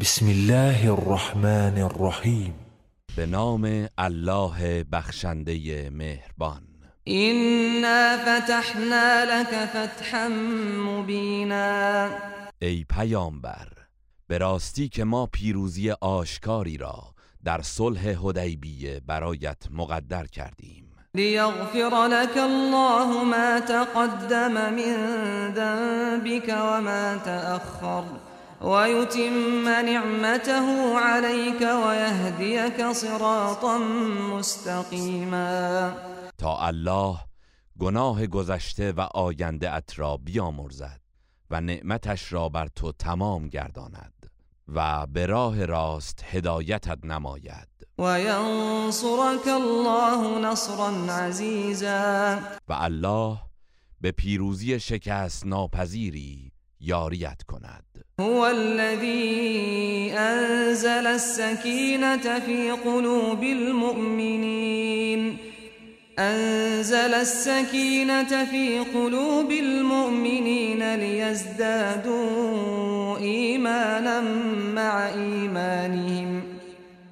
بسم الله الرحمن الرحیم به نام الله بخشنده مهربان. اینا فتحنا لك فتحا مبینا ای پیامبر به راستی که ما پیروزی آشکاری را در صلح حدیبیه برایت مقدر کردیم. لیغفر لك الله ما تقدم من ذنبك وما تأخر. ويتم نعمته عليك ويهديك صراطا مستقیما تا الله گناه گذشته و آینده ات را بیامرزد و نعمتش را بر تو تمام گرداند و به راه راست هدایتت نماید. و ینصرک الله نصرا عزیزا و الله به پیروزی شکست ناپذیری یاریت کند. هو الذي انزل السكينة في قلوب المؤمنين أنزل السكينة في قلوب المؤمنين ليزدادوا إيمانا مع إيمانهم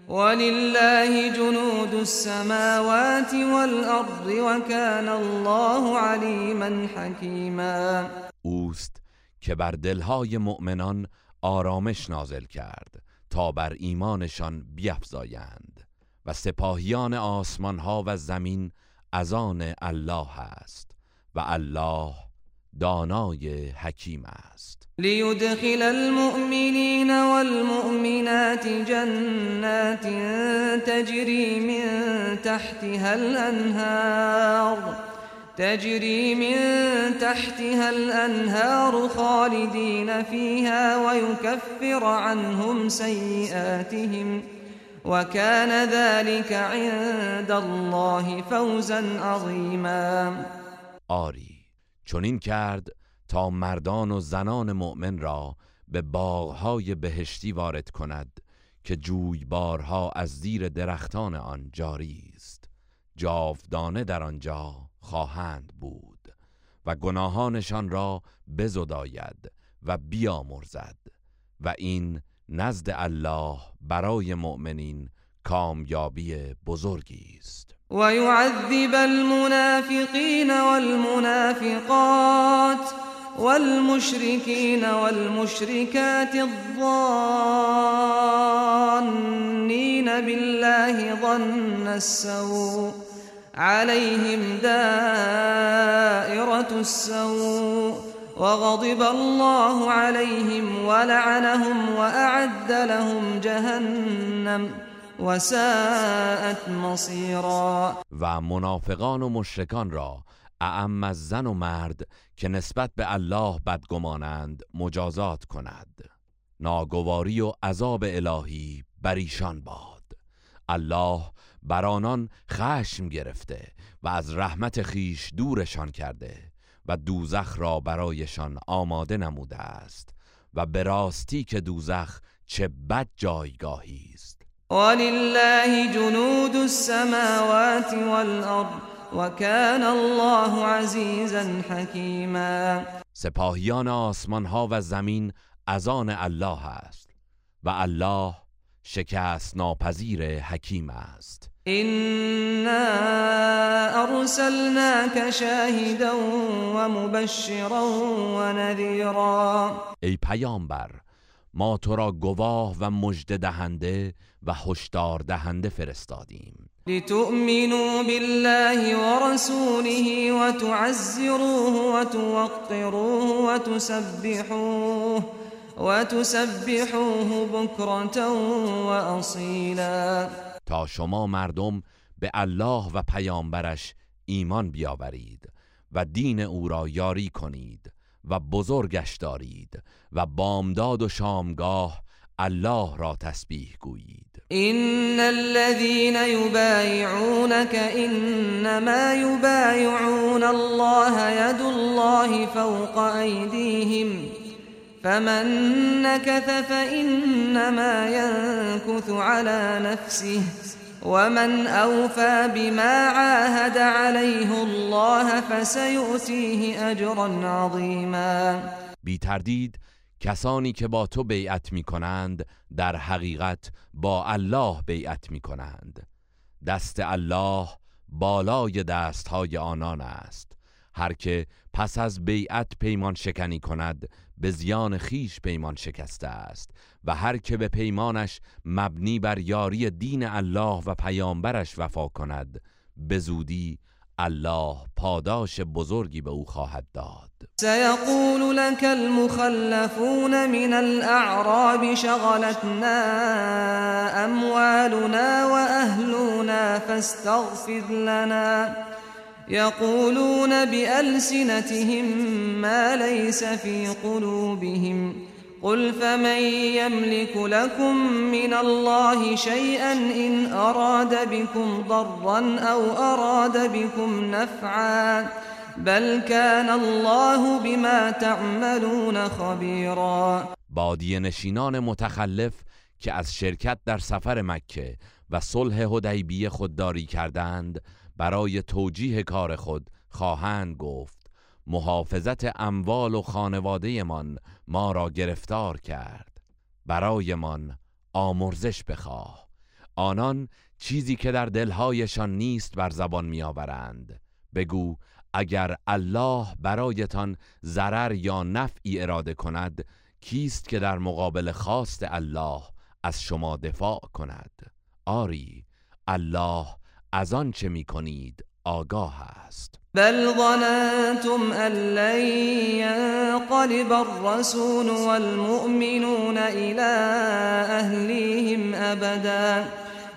ولله جنود السماوات والأرض وكان الله عليما حكيما اوست که بر دلهای مؤمنان آرامش نازل کرد تا بر ایمانشان بیفزایند و سپاهیان آسمان ها و زمین از آن الله است و الله دانای حکیم است. لیدخل المؤمنین والمؤمنات جنات تجری من تحتها الانهار. تجري من تحتها الأنهار خالدين فيها ويكفر عنهم سيئاتهم وكان ذلك عند الله فوزا عظيما. آری چنین کرد تا مردان و زنان مؤمن را به باغهای بهشتی وارد کند که جویبارها از زیر درختان آن جاری است. جاودانه در آنجا خواهند بود و گناهانشان را بزداید و بیامرزد و این نزد الله برای مؤمنین کامیابی بزرگی است. و یعذب المنافقین والمنافقات والمشركين والمشركات الظانين بالله ظن السوء عليهم دائرة السوء وغضب الله عليهم ولعنهم وأعد لهم جهنم وساءت مصيرا. و منافقان و مشرکان را اعم از زن و مرد که نسبت به الله بدگمانند مجازات کند. ناگواری و عذاب الهی بر ایشان باد. الله بر آنان خشم گرفته و از رحمت خیش دورشان کرده و دوزخ را برایشان آماده نموده است و به راستی که دوزخ چه بد جایگاهی است. ولله جنود السماوات والارض وكان الله عزیزا حکیما. سپاهیان آسمان ها و زمین از آن الله است و الله شکست ناپذیر حکیم است. إنا ارسلناك شاهدا ومبشرا ونذيرا. ای پیامبر ما تو را گواه و مژده دهنده و هشدار دهنده فرستادیم. لتؤمنوا بالله ورسوله وتعزروه وتوقروه وتسبحوه وتسبحوه بكرة وأصيلا. تا شما مردم به الله و پیامبرش ایمان بیاورید و دین او را یاری کنید و بزرگش دارید و بامداد و شامگاه الله را تسبیح گویید. ان الذين يبايعونك انما يبايعون الله يد الله فوق ايديهم فمن نكث فإنما ينكث على نفسه ومن أوفى بما عاهد عليه الله فسيؤتيه أجرا عظيما. بی تردید کسانی که با تو بیعت می کنند در حقیقت با الله بیعت می کنند دست الله بالای دستهای آنان است. هر که پس از بیعت پیمان شکنی کند به زیان خیش پیمان شکسته است و هر که به پیمانش مبنی بر یاری دین الله و پیامبرش وفا کند به زودی الله پاداش بزرگی به او خواهد داد. سيقول لك المخلفون من الأعراب شغلتنا أموالنا وأهلنا فاستغفر لنا. يقولون بألسنتهم ما ليس في قلوبهم. قل فمن يملك لكم من الله شيئا إن أراد بكم ضرا أو أراد بكم نفعا. بل كان الله بما تعملون خبيرا. بادی نشینان متخلف که از شرکت در سفر مکه و صلح حدیبیه خودداری کردند برای توجیه کار خود خواهند گفت. محافظت اموال و خانوادهمان ما را گرفتار کرد. برایمان آمرزش بخواه. آنان چیزی که در دلهایشان نیست بر زبان میآورند. بگو اگر الله برایتان ضرر یا نفعی اراده کند کیست که در مقابل خواست الله از شما دفاع کند؟ آری الله از آن چه می کنید آگاه است. بل ظننتم أن لن ينقلب الرسول والمؤمنون إلى أهليهم أبدا.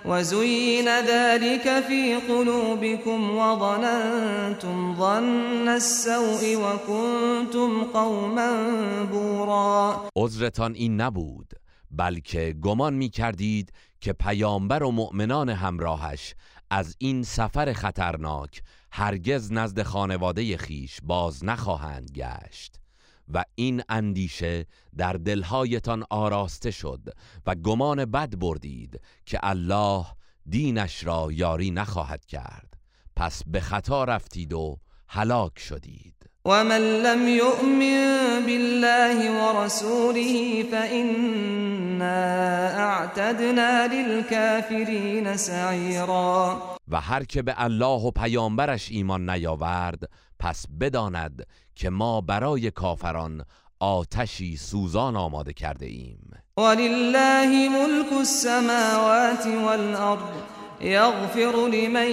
وزين ذلك في قلوبكم وظننتم ظن السوء وكنتم قوما بورا. عذرتان این نبود بلکه گمان می کردید که پیامبر و مؤمنان همراهش از این سفر خطرناک هرگز نزد خانواده خیش باز نخواهند گشت و این اندیشه در دلهایتان آراسته شد و گمان بد بردید که الله دینش را یاری نخواهد کرد. پس به خطا رفتید و هلاک شدید. ومن لم يؤمن بالله ورسوله فإنا اعتدنا للكافرين سعيرا. و هر که به الله و پیامبرش ایمان نیاورد پس بداند که ما برای کافران آتشی سوزان آماده کرده ایم. ولله ملك السماوات والأرض يغفر لمن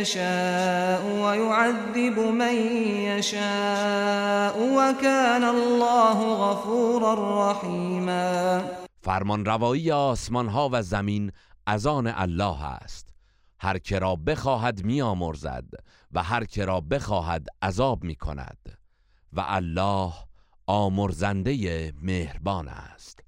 يشاء ويعذب من يشاء وكان الله غفورا رحيما. فرمان روایی آسمان ها و زمین از آن الله است. هر که را بخواهد میامرزد و هر که را بخواهد عذاب می کند و الله آمرزنده مهربان است.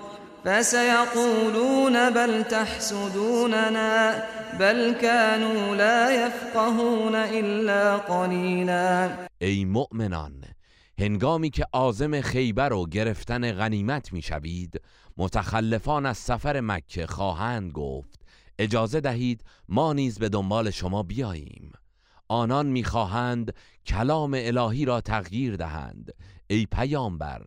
فسيقولون بل تحسدوننا بل كانوا لا يفقهون إلا قليلا. ای مؤمنان هنگامی که عازم خیبر و گرفتن غنیمت می‌شوید متخلفان از سفر مکه خواهند گفت اجازه دهید ما نیز به دنبال شما بیاییم. آنان می‌خواهند کلام الهی را تغییر دهند. ای پیامبر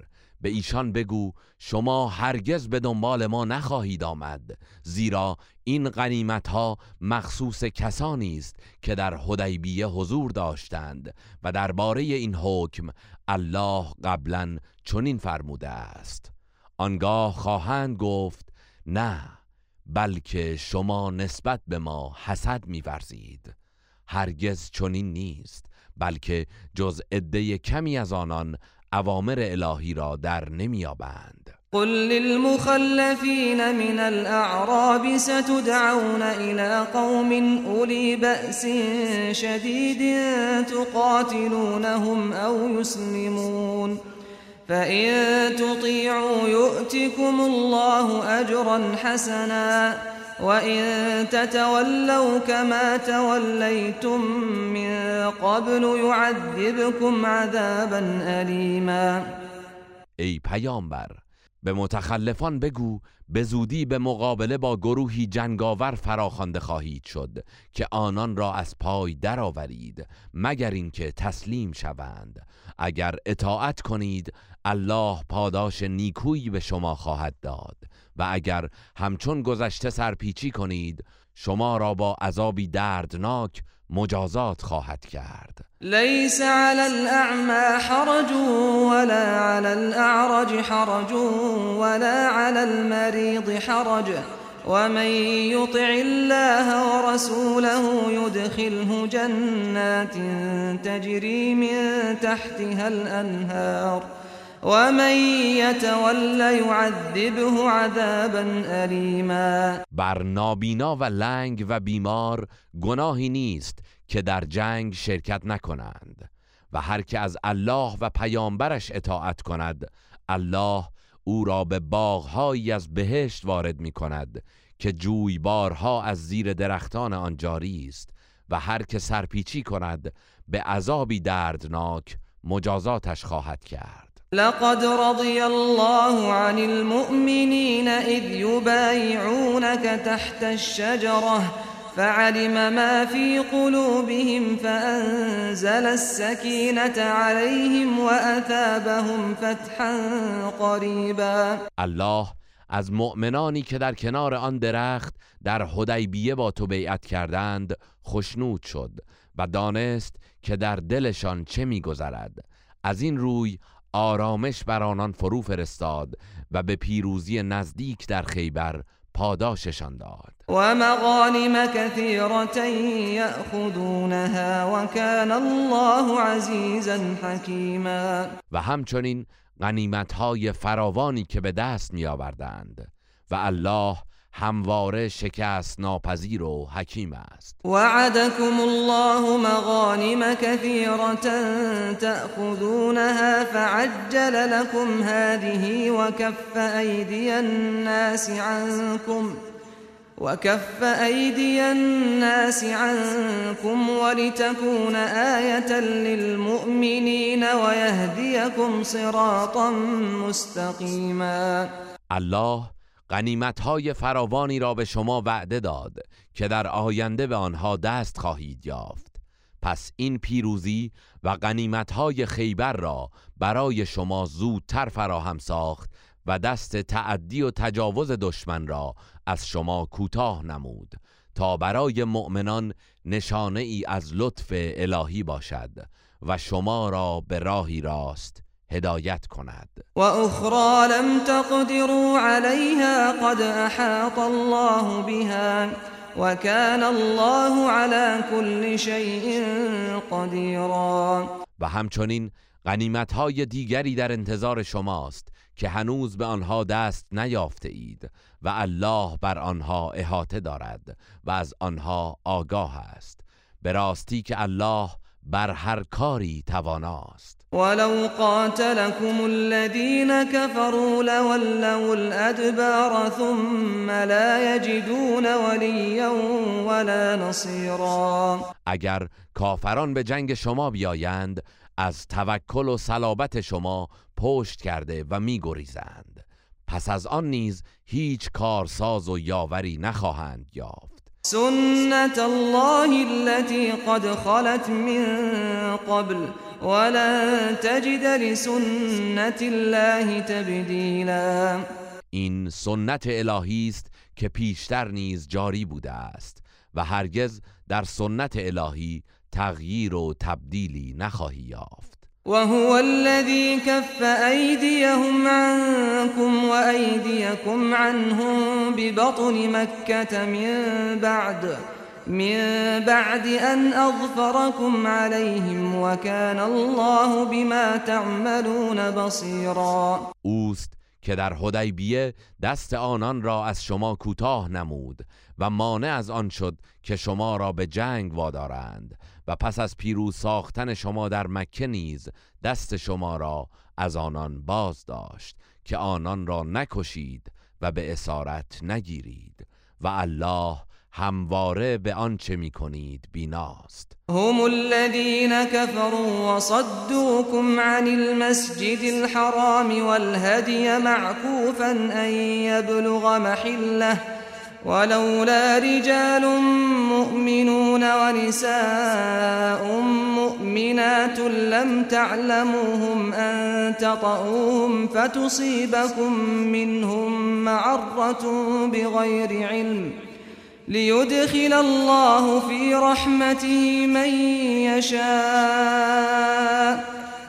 به ایشان بگو شما هرگز به دنبال ما نخواهید آمد. زیرا این غنیمت ها مخصوص کسانی است که در حدیبیه حضور داشتند و درباره این حکم الله قبلا چنین فرموده است. آنگاه خواهند گفت نه بلکه شما نسبت به ما حسد می‌ورزید. هرگز چنین نیست بلکه جز عده کمی از آنان اوامر الهی را در نمیابند قل للمخلفين من الأعراب ستدعون إلى قوم أولي بأس شديد تقاتلونهم أو يسلمون. فإن تطيعوا يؤتكم الله أجرا حسنا. وإن تتولوا كما توليتم من قبل يعذبكم عذابا أليما. ای پیامبر به متخلفان بگو به زودی به مقابله با گروهی جنگاور فراخوانده خواهید شد که آنان را از پای درآورید مگر اینکه تسلیم شوند. اگر اطاعت کنید الله پاداش نیکویی به شما خواهد داد. و اگر همچون گذشته سرپیچی کنید شما را با عذابی دردناک مجازات خواهد کرد. ليس على الأعمى حرج ولا على الأعرج حرج ولا على المريض حرج. ومن يطع الله ورسوله يدخله جنات تجري من تحتها الأنهار ومن يتول يعذبه عذابا أليما. بر نابینا و لنگ و بیمار گناهی نیست که در جنگ شرکت نکنند. و هر که از الله و پیامبرش اطاعت کند الله او را به باغهایی از بهشت وارد می کند که جویبارها از زیر درختان آن جاری است و هر که سرپیچی کند به عذابی دردناک مجازاتش خواهد کرد. لقد رضي الله عن المؤمنين إذ يبايعونك تحت الشجرة فعلم ما في قلوبهم فأنزل السكينة عليهم وأثابهم فتحا قريبا. الله از مؤمنانی که در کنار آن درخت در حدیبیه با تو بیعت کردند خشنود شد و دانست که در دلشان چه میگذرد. از این روی آرامش بر آنان فرو فرستاد و به پیروزی نزدیک در خیبر پاداششان داد. و مغانم كثيرة يأخذونها وكان الله عزیزا حکیما. و همچنین غنیمتهای فراوانی که به دست می آوردند و الله همواره شکست ناپذیر و حکیم است. وعدكم الله مغانم كثيرة تأخذونها فعجل لكم هذه وكف أيدي الناس عنكم وكف أيدي الناس عنكم ولتكون آية للمؤمنين ويهديكم صراطا مستقيما الله غنیمتهای فراوانی را به شما وعده داد که در آینده به آنها دست خواهید یافت. پس این پیروزی و غنیمتهای خیبر را برای شما زودتر فراهم ساخت و دست تعدی و تجاوز دشمن را از شما کوتاه نمود تا برای مؤمنان نشانه ای از لطف الهی باشد و شما را به راهی راست هدایت کند. و اخرى لم تقدروا عليها قد احاط الله بها وكان الله على كل شيء قديرا. و همچنین غنیمت های دیگری در انتظار شماست که هنوز به آنها دست نیافته اید و الله بر آنها احاطه دارد و از آنها آگاه است. به راستی که الله بر هر کاری تواناست. ولو قاتلكم الذين كفروا لولوا الأدبار ثم لا يجدون وليا ولا نصيرا. اگر کافران به جنگ شما بیایند از توکل و صلابت شما پشت کرده و میگریزند. پس از آن نیز هیچ کارساز و یاوری نخواهند یافت. سنت الله التي قد خلت من قبل ولن تجد لسنت الله تبدیلا این سنت الهی است که پیشتر نیز جاری بوده است و هرگز در سنت الهی تغییر و تبدیلی نخواهی یافت. وهو الذي كف أيديهم عنكم وأيديكم عنهم ببطن مكة من بعد من بعد أن أظفركم عليهم وكان الله بما تعملون بصيرا. که در حدیبیه دست آنان را از شما کوتاه نمود و مانع از آن شد که شما را به جنگ وادارند و پس از پیروز ساختن شما در مکه نیز دست شما را از آنان باز داشت که آنان را نکشید و به اسارت نگیرید و الله همواره به آنچه می کنید بیناست. هم الذين كفروا وصدوكم عن المسجد الحرام والهدي معكوفا أن يبلغ محله ولولا رجال مؤمنون ونساء مؤمنات لم تعلموهم أن تطؤوهم فتصيبكم منهم معرة بغير علم ليدخل الله في رحمته من يشاء.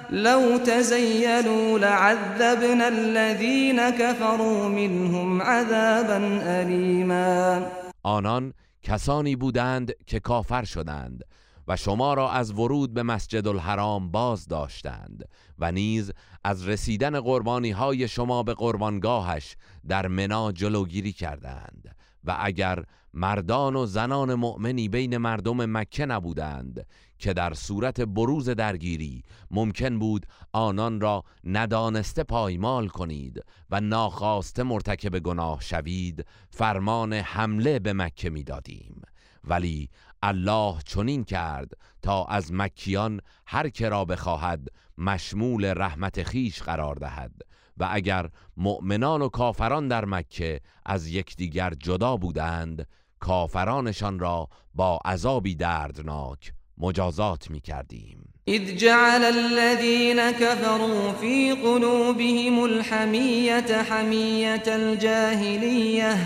لو تزيلوا لعذبنا الذين كفروا منهم عذابا أليما. آنان کسانی بودند که کافر شدند و شما را از ورود به مسجد الحرام باز داشتند و نیز از رسیدن قربانی های شما به قربانگاهش در منا جلوگیری کردند. و اگر مردان و زنان مؤمنی بین مردم مکه نبودند که در صورت بروز درگیری ممکن بود آنان را ندانسته پایمال کنید و ناخواسته مرتکب گناه شوید فرمان حمله به مکه می‌دادیم. ولی الله چنین کرد تا از مکیان هر که را بخواهد مشمول رحمت خیش قرار دهد. و اگر مؤمنان و کافران در مکه از یکدیگر جدا بودند کافرانشان را با عذابی دردناک مجازات می کردیم اذ جعل الذين كفروا في قلوبهم الحمية حمية الجاهلية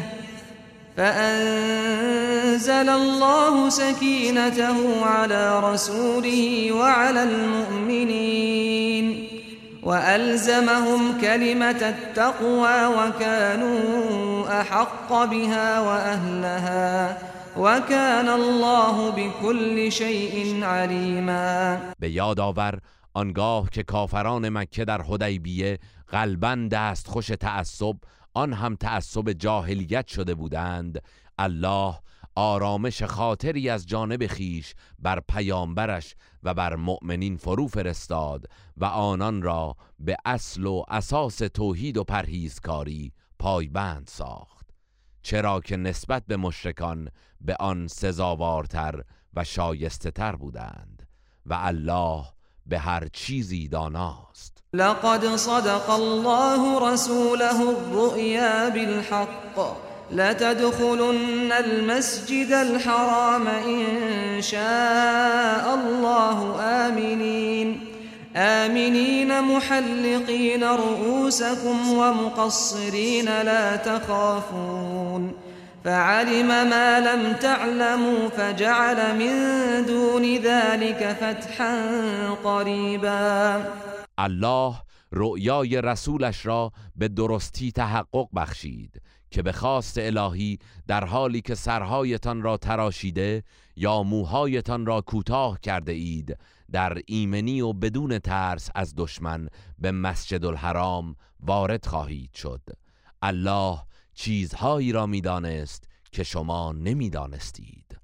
فأنزل الله سكينته على رسوله وعلى المؤمنين وألزمهم كلمة التقوى وكانوا أحق بها وأهلها وكان الله بكل شيء عليما. به یاد آور آنگاه که کافران مکه در حدیبیه قلبا دست خوش تعصب آن هم تعصب جاهلیت شده بودند. الله آرامش خاطری از جانب خیش بر پیامبرش و بر مؤمنین فرو فرستاد و آنان را به اصل و اساس توحید و پرهیزکاری پایبند ساخت. چرا که نسبت به مشرکان به آن سزاوارتر و شایسته تر بودند و الله به هر چیزی داناست. لقد صدق الله رسوله الرؤيا بالحق. لتدخلن المسجد الحرام إن شاء الله. آمنين. آمنين محلقين رؤوسكم ومقصرين لا تخافون. فعلم ما لم تعلموا فجعل من دون ذلك فتحا قريبا. الله رؤیای رسولش را به درستی تحقق بخشید. که به خواست الهی در حالی که سرهایتان را تراشیده یا موهایتان را کوتاه کرده اید در ایمنی و بدون ترس از دشمن به مسجد الحرام وارد خواهید شد. الله چیزهایی را می‌دانست که شما نمی‌دانستید.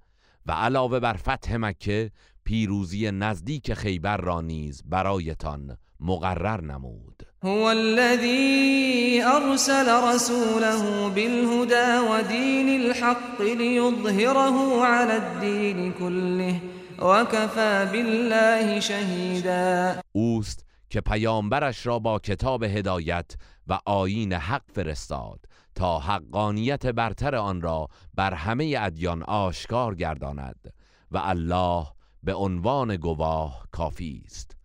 و علاوه بر فتح مکه پیروزی نزدیک خیبر را نیز برایتان مقرر نمود. هو الذي أرسل رسوله بالهدى ودين الحق ليظهره على الدين كله وكفى بالله شهيدا. اوست که پیامبرش را با کتاب هدایت و آیین حق فرستاد تا حقانیت برتر آن را بر همه ادیان آشکار گرداند و الله به عنوان گواه کافی است.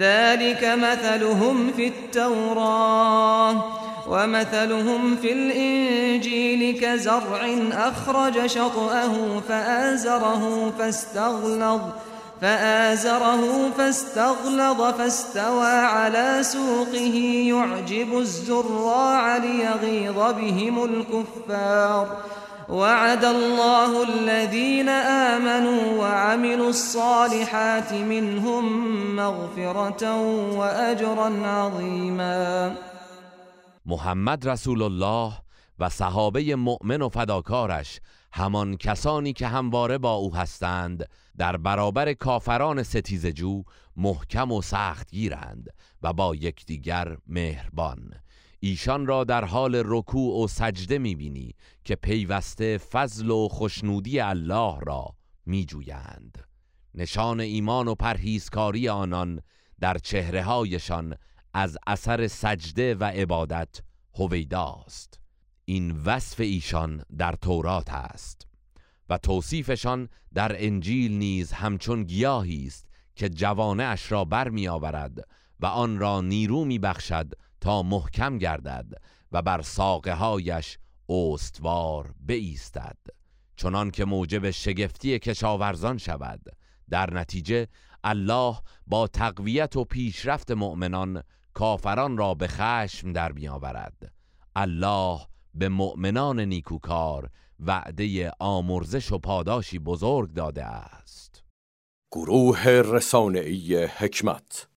ذلك مثلهم في التوراة ومثلهم في الإنجيل كزرع أخرج شطأه فآزره فاستغلظ فآزره فاستغلظ فاستوى على سوقه يعجب الزراع ليغيظ بهم الكفار وعد الله الذين آمنوا وعملوا الصالحات منهم مغفرة وأجرا عظيما. محمد رسول الله و صحابه مؤمن و فداکارش همان کسانی که همواره با او هستند در برابر کافران ستیزجو محکم و سخت گیرند و با یکدیگر مهربان. ایشان را در حال رکوع و سجده می‌بینی که پیوسته فضل و خوشنودی الله را میجویند. نشان ایمان و پرهیزکاری آنان در چهره هایشان از اثر سجده و عبادت هویداست. این وصف ایشان در تورات است و توصیفشان در انجیل نیز همچون گیاهی است که جوانه اش را بر می آورد و آن را نیرو می بخشد تا محکم گردد و بر ساقه هایش استوار بایستد. چنان که موجب شگفتی کشاورزان شود در نتیجه الله با تقویت و پیشرفت مؤمنان کافران را به خشم در میآورد. الله به مؤمنان نیکوکار وعده آمرزش و پاداشی بزرگ داده است. گروه رسانه‌ای حکمت